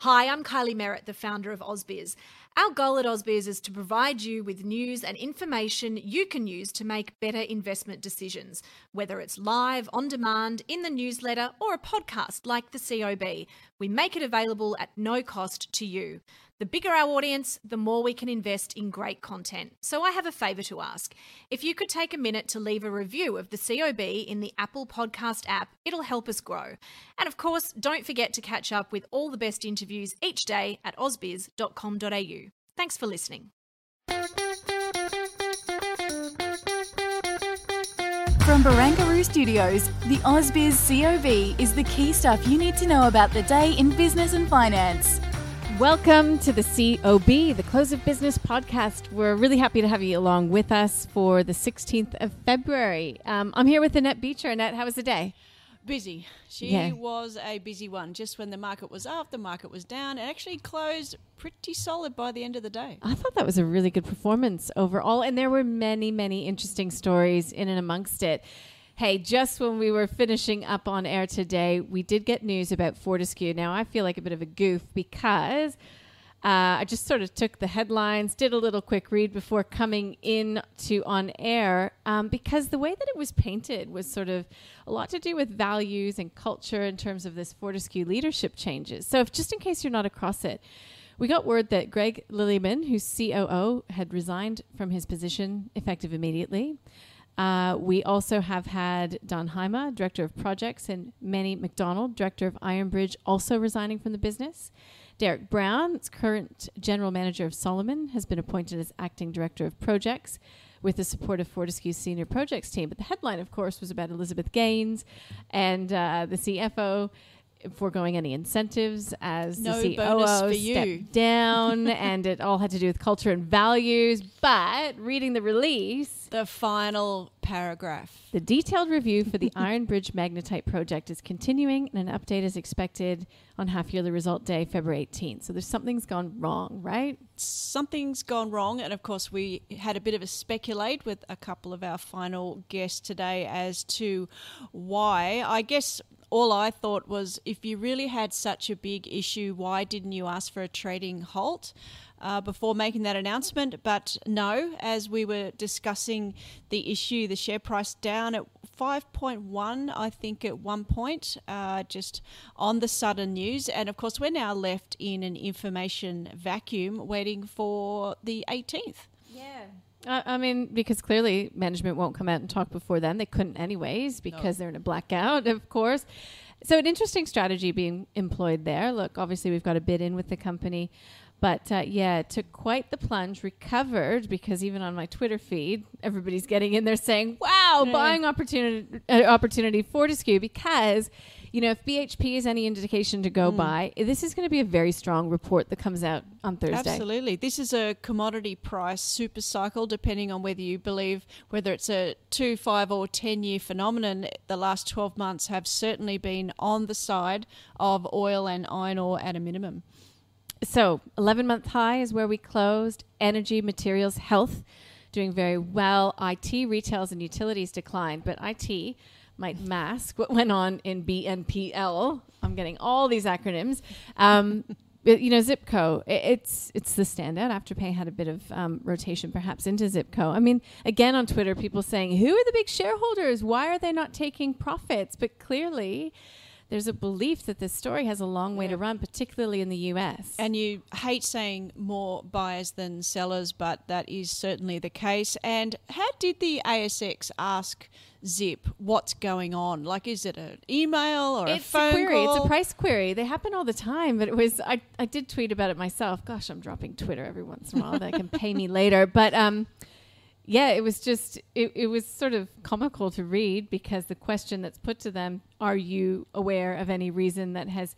Hi, I'm Kylie Merritt, the founder of Ausbiz. Our goal at Ausbiz is to provide you with news and information you can use to make better investment decisions, whether it's live, on demand, in the newsletter, or a podcast like the COB. We make it available at no cost to you. The bigger our audience, the more we can invest in great content. So I have a favour to ask. If you could take a minute to leave a review of the COB in the Apple Podcast app, it'll help us grow. And of course, don't forget to catch up with all the best interviews each day at ausbiz.com.au. Thanks for listening. From Barangaroo Studios, the Ausbiz COB is the key stuff you need to know about the day in business and finance. Welcome to the COB, the Close of Business podcast. We're really happy to have you along with us for the 16th of February. Um, I'm here with Annette Beecher. Annette, how was the day? busy. She Yeah. was a busy one. Just when the market was up, the market was down. It actually closed pretty solid by the end of the day. I thought that was a really good performance overall, and there were many, many interesting stories in and amongst it. Hey, just when we were finishing up on air today, we did get news about Fortescue. Now, I feel like a bit of a goof because uh, I just sort of took the headlines, did a little quick read before coming in to on air, um, because the way that it was painted was sort of a lot to do with values and culture in terms of this Fortescue leadership changes. So, if just in case you're not across it, we got word that Greg Lilleyman, who's COO, had resigned from his position effective immediately. Uh, we also have had Don Heima, Director of Projects, and Manny McDonald, Director of Ironbridge, also resigning from the business. Derek Brown, current General Manager of Solomon, has been appointed as Acting Director of Projects with the support of Fortescue's senior projects team. But the headline, of course, was about Elizabeth Gaines and uh, the CFO foregoing any incentives as No the COO you. stepped down, and it all had to do with culture and values. But reading the release, The final paragraph. the detailed review for the Iron Bridge Magnetite project is continuing, and an update is expected on half yearly result day, February 18th. So there's something's gone wrong, right? Something's gone wrong, and of course, we had a bit of a speculate with a couple of our final guests today as to why. I guess all I thought was if you really had such a big issue, why didn't you ask for a trading halt? Uh, before making that announcement, but no, as we were discussing the issue, the share price down at 5.1, I think, at one point, uh, just on the sudden news. And of course, we're now left in an information vacuum waiting for the 18th. Uh, I mean, because clearly management won't come out and talk before then. They couldn't, anyways, because they're in a blackout, of course. So, an interesting strategy being employed there. Look, obviously, we've got a bid in with the company. But uh, yeah, it took quite the plunge, recovered because even on my Twitter feed, everybody's getting in there saying, wow, buying opportunity, uh, opportunity Fortescue because, you know, if BHP is any indication to go mm. by, this is going to be a very strong report that comes out on Thursday. Absolutely. This is a commodity price super cycle, depending on whether you believe whether it's a two, five, or 10 year phenomenon. The last 12 months have certainly been on the side of oil and iron ore at a minimum. So, 11 month high is where we closed. Energy, materials, health doing very well. IT, retails, and utilities declined, but IT might mask what went on in BNPL. I'm getting all these acronyms. Um, you know, Zipco, i- it's it's the standout. Afterpay had a bit of um, rotation, perhaps into Zipco. I mean, again on Twitter, people saying, "Who are the big shareholders? Why are they not taking profits?" But clearly, there's a belief that this story has a long way to run, particularly in the U.S. And you hate saying more buyers than sellers, but that is certainly the case. And how did the ASX ask Zip what's going on? Like, is it an email or it's a phone a query. call? It's a price query. They happen all the time, but it was I, I did tweet about it myself. Gosh, I'm dropping Twitter every once in a while. they can pay me later. But um, yeah, it was just it, it was sort of comical to read because the question that's put to them, are you aware of any reason that has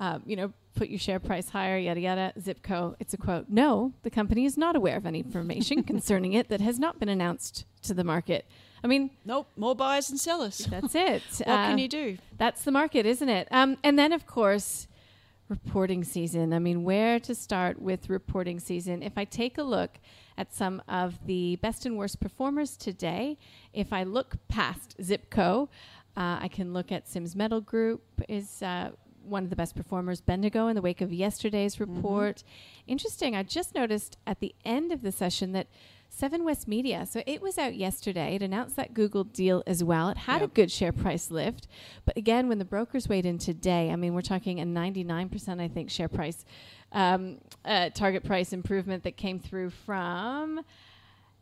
um, you know, put your share price higher, yada yada. Zipco, it's a quote. No, the company is not aware of any information concerning it that has not been announced to the market. I mean, nope, more buyers and sellers. That's it. what uh, can you do? That's the market, isn't it? Um, and then, of course, reporting season. I mean, where to start with reporting season? If I take a look at some of the best and worst performers today, if I look past Zipco, uh, I can look at Sims Metal Group is uh, one of the best performers, Bendigo, in the wake of yesterday's mm-hmm. report. Mm-hmm. Interesting. I just noticed at the end of the session that Seven West Media, so it was out yesterday. It announced that Google deal as well. It had yep. a good share price lift. But again, when the brokers weighed in today, I mean, we're talking a 99%, I think, share price, um, uh, target price improvement that came through from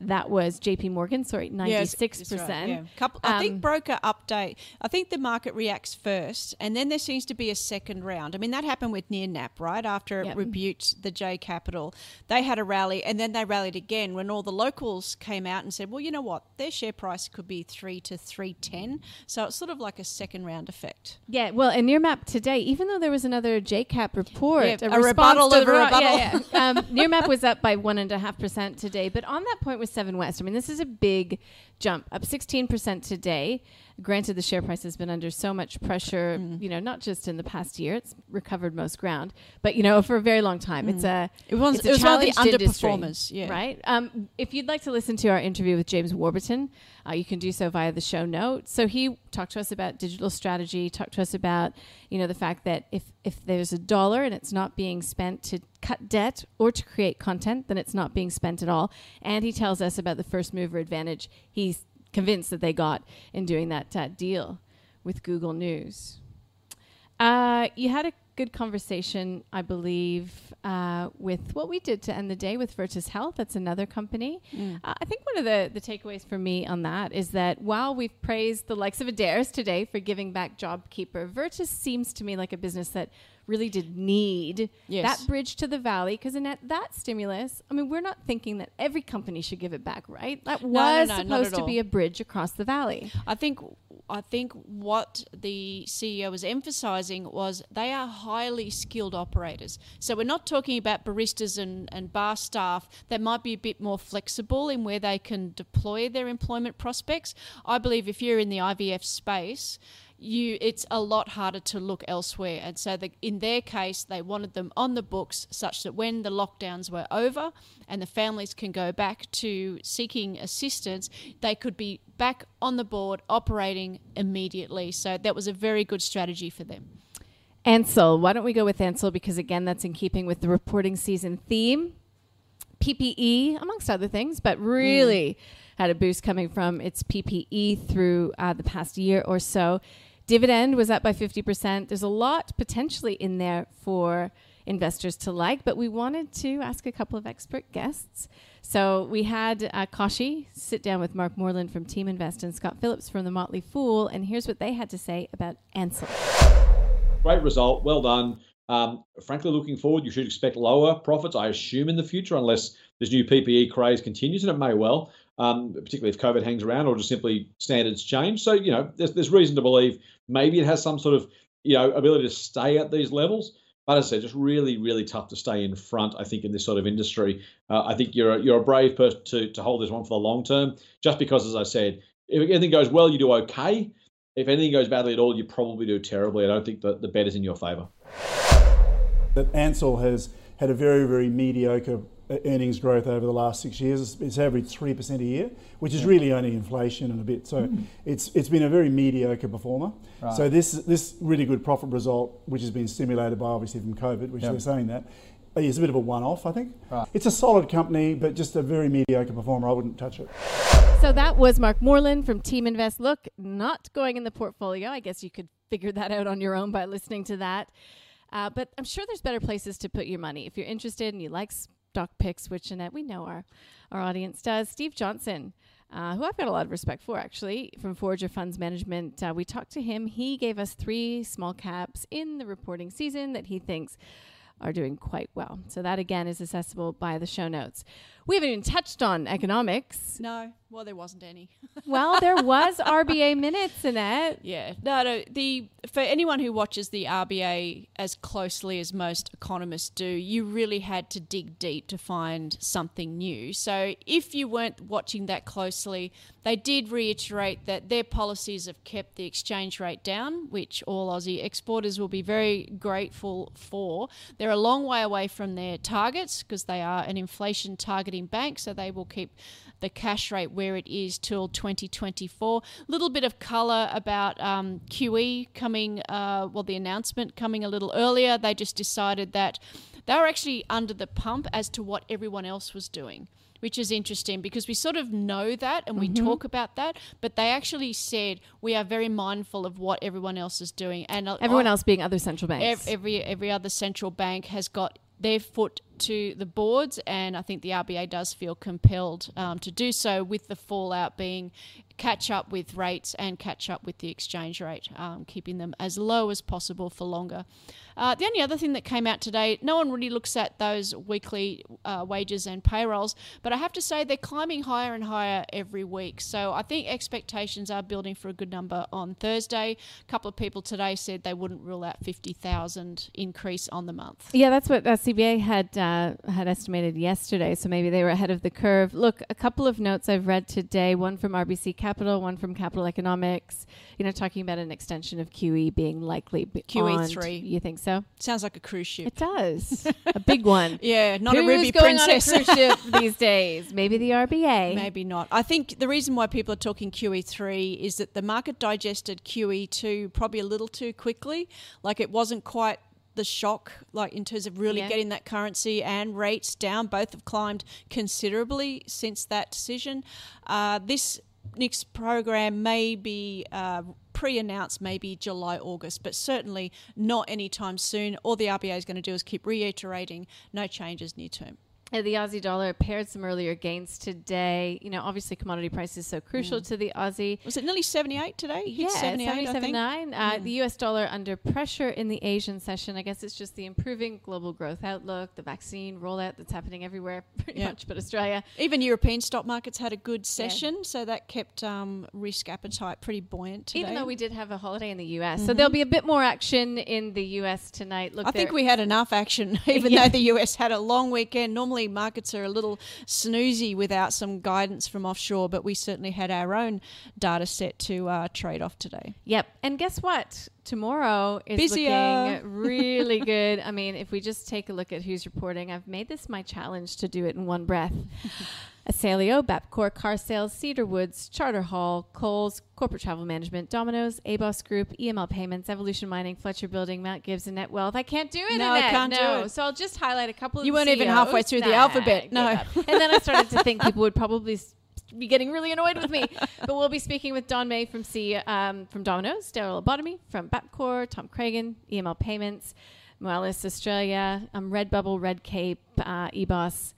that was JP Morgan, sorry, 96%. Yes, right, yeah. Couple, I think um, broker update, I think the market reacts first and then there seems to be a second round. I mean, that happened with Nearmap, right? After yep. it rebuked the J Capital. They had a rally and then they rallied again when all the locals came out and said, well, you know what? Their share price could be 3 to 310. So it's sort of like a second round effect. Yeah, well, and Nearmap today, even though there was another JCap report, yeah, a, a rebuttal of a rebuttal. Yeah, yeah. um, Nearmap was up by 1.5% today. But on that point was Seven West. I mean, this is a big jump, up 16% today. Granted, the share price has been under so much pressure, mm. you know, not just in the past year, it's recovered most ground, but, you know, for a very long time. Mm. It's a, it was, it's a it was one of the underperformers, yeah. right? Um, if you'd like to listen to our interview with James Warburton, uh, you can do so via the show notes. So he talked to us about digital strategy, talked to us about, you know, the fact that if, if there's a dollar and it's not being spent to cut debt or to create content, then it's not being spent at all. And he tells us about the first mover advantage he's convinced that they got in doing that uh, deal with Google News. Uh, you had a good conversation, I believe, uh, with what we did to end the day with Virtus Health. That's another company. Mm. Uh, I think one of the, the takeaways for me on that is that while we've praised the likes of Adairs today for giving back JobKeeper, Virtus seems to me like a business that really did need yes. that bridge to the valley because in that, that stimulus, I mean, we're not thinking that every company should give it back, right? That was no, no, supposed to be a bridge across the valley. I think I think what the CEO was emphasizing was they are highly skilled operators. So we're not talking about baristas and, and bar staff that might be a bit more flexible in where they can deploy their employment prospects. I believe if you're in the IVF space, you it's a lot harder to look elsewhere. And so the, in their case they wanted them on the books such that when the lockdowns were over and the families can go back to seeking assistance they could be back on the board operating immediately. So that was a very good strategy for them. Ansell, why don't we go with Ansell? Because again that's in keeping with the reporting season theme. PPE amongst other things but really mm. had a boost coming from its PPE through uh, the past year or so. Dividend was up by 50%. There's a lot potentially in there for investors to like, but we wanted to ask a couple of expert guests. So we had uh, Koshi sit down with Mark Moreland from Team Invest and Scott Phillips from the Motley Fool, and here's what they had to say about Ansell. Great result, well done. Um, frankly, looking forward, you should expect lower profits, I assume, in the future, unless this new PPE craze continues, and it may well um, particularly if COVID hangs around or just simply standards change. So, you know, there's, there's reason to believe maybe it has some sort of, you know, ability to stay at these levels. But as I said, just really, really tough to stay in front, I think, in this sort of industry. Uh, I think you're a, you're a brave person to, to hold this one for the long term, just because, as I said, if anything goes well, you do okay. If anything goes badly at all, you probably do terribly. I don't think that the bet is in your favour. That Ansell has had a very, very mediocre earnings growth over the last six years. It's averaged three percent a year, which is really only inflation and a bit. So mm. it's it's been a very mediocre performer. Right. So this this really good profit result, which has been stimulated by obviously from COVID, which yep. they're saying that. Is a bit of a one-off, I think. Right. It's a solid company, but just a very mediocre performer. I wouldn't touch it. So that was Mark Moreland from Team Invest. Look, not going in the portfolio. I guess you could figure that out on your own by listening to that. Uh, but I'm sure there's better places to put your money. If you're interested and you like stock picks, which Annette, we know our, our audience does. Steve Johnson, uh, who I've got a lot of respect for, actually, from Forager Funds Management. Uh, we talked to him. He gave us three small caps in the reporting season that he thinks are doing quite well. So that again is accessible by the show notes. We haven't even touched on economics. No, well, there wasn't any. well, there was RBA minutes in it. Yeah, no, no. The for anyone who watches the RBA as closely as most economists do, you really had to dig deep to find something new. So if you weren't watching that closely, they did reiterate that their policies have kept the exchange rate down, which all Aussie exporters will be very grateful for. They're a long way away from their targets because they are an inflation targeting bank, so they will keep the cash rate where it is till 2024. A little bit of colour about um, QE coming, uh, well, the announcement coming a little earlier. They just decided that they were actually under the pump as to what everyone else was doing. Which is interesting because we sort of know that and we Mm-hmm. talk about that, but they actually said we are very mindful of what everyone else is doing, and Everyone I- else being other central banks. Every every other central bank has got their foot to the boards, and I think the RBA does feel compelled um, to do so. With the fallout being catch up with rates and catch up with the exchange rate, um, keeping them as low as possible for longer. Uh, the only other thing that came out today, no one really looks at those weekly uh, wages and payrolls, but I have to say they're climbing higher and higher every week. So I think expectations are building for a good number on Thursday. A couple of people today said they wouldn't rule out 50,000 increase on the month. Yeah, that's what uh, CBA had uh, had estimated yesterday. So maybe they were ahead of the curve. Look, a couple of notes I've read today. One from RBC Capital, one from Capital Economics. You know, talking about an extension of QE being likely beyond. QE3. You think so? Sounds like a cruise ship. It does. a big one. Yeah, not Who's a Ruby going princess. on a cruise ship these days? Maybe the RBA. Maybe not. I think the reason why people are talking QE3 is that the market digested QE2 probably a little too quickly. Like it wasn't quite the shock, like in terms of really Yeah. getting that currency and rates down. Both have climbed considerably since that decision. Uh, this next program may be uh, pre-announced maybe July, August, but certainly not anytime soon. All the RBA is going to do is keep reiterating no changes near term. Uh, the Aussie dollar paired some earlier gains today. You know, obviously commodity prices so crucial to the Aussie. Was it nearly 78 today? Hit Yeah, 78, I think. 77.9. Uh, The US dollar under pressure in the Asian session. I guess it's just the improving global growth outlook, the vaccine rollout that's happening everywhere, pretty Yeah. much, but Australia. Even European stock markets had a good session, so that kept um, risk appetite pretty buoyant today. Even though we did have a holiday in the US. So there'll be a bit more action in the US tonight. Look, I think we had enough action, even Yeah. though the US had a long weekend. Normally, markets are a little snoozy without some guidance from offshore, but we certainly had our own data set to uh, trade off today. Yep. And guess what? Tomorrow is looking really good. I mean, if we just take a look at who's reporting, I've made this my challenge to do it in one breath. Asaleo, Bapcor, Car Sales, Cedar Woods, Charter Hall, Coles, Corporate Travel Management, Domino's, EBOS Group, EML Payments, Evolution Mining, Fletcher Building, Mount Gibbs, and Net Wealth. I can't do it. No, I can't do it. So I'll just highlight a couple of You weren't even halfway through the alphabet, no. And then I started to think people would probably be getting really annoyed with me. but we'll be speaking with Don Meij from C um, from Domino's, Darryl Abotomey from Bapcor, Tom Cregan, EML Payments, Moelis Australia, um, Redbubble, Red Cape, uh, EBOS.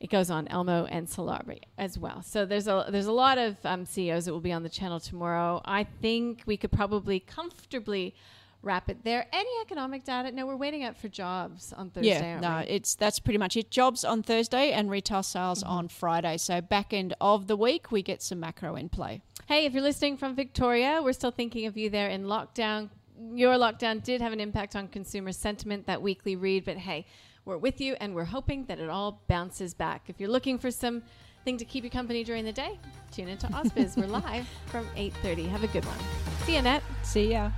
It goes on Elmo and Solari as well. So there's a there's a lot of um, CEOs that will be on the channel tomorrow. I think we could probably comfortably wrap it there. Any economic data? No, we're waiting out for jobs on Thursday. yeah, no, we? it's that's pretty much it. Jobs on Thursday and retail sales Mm-hmm. on Friday. So back end of the week, we get some macro in play. Hey, if you're listening from Victoria, we're still thinking of you there in lockdown. Your lockdown did have an impact on consumer sentiment, that weekly read, but hey, we're with you and we're hoping that it all bounces back. If you're looking for some thing to keep you company during the day, tune into Ausbiz. we're live from 8.30. Have a good one. See you, Annette. See ya.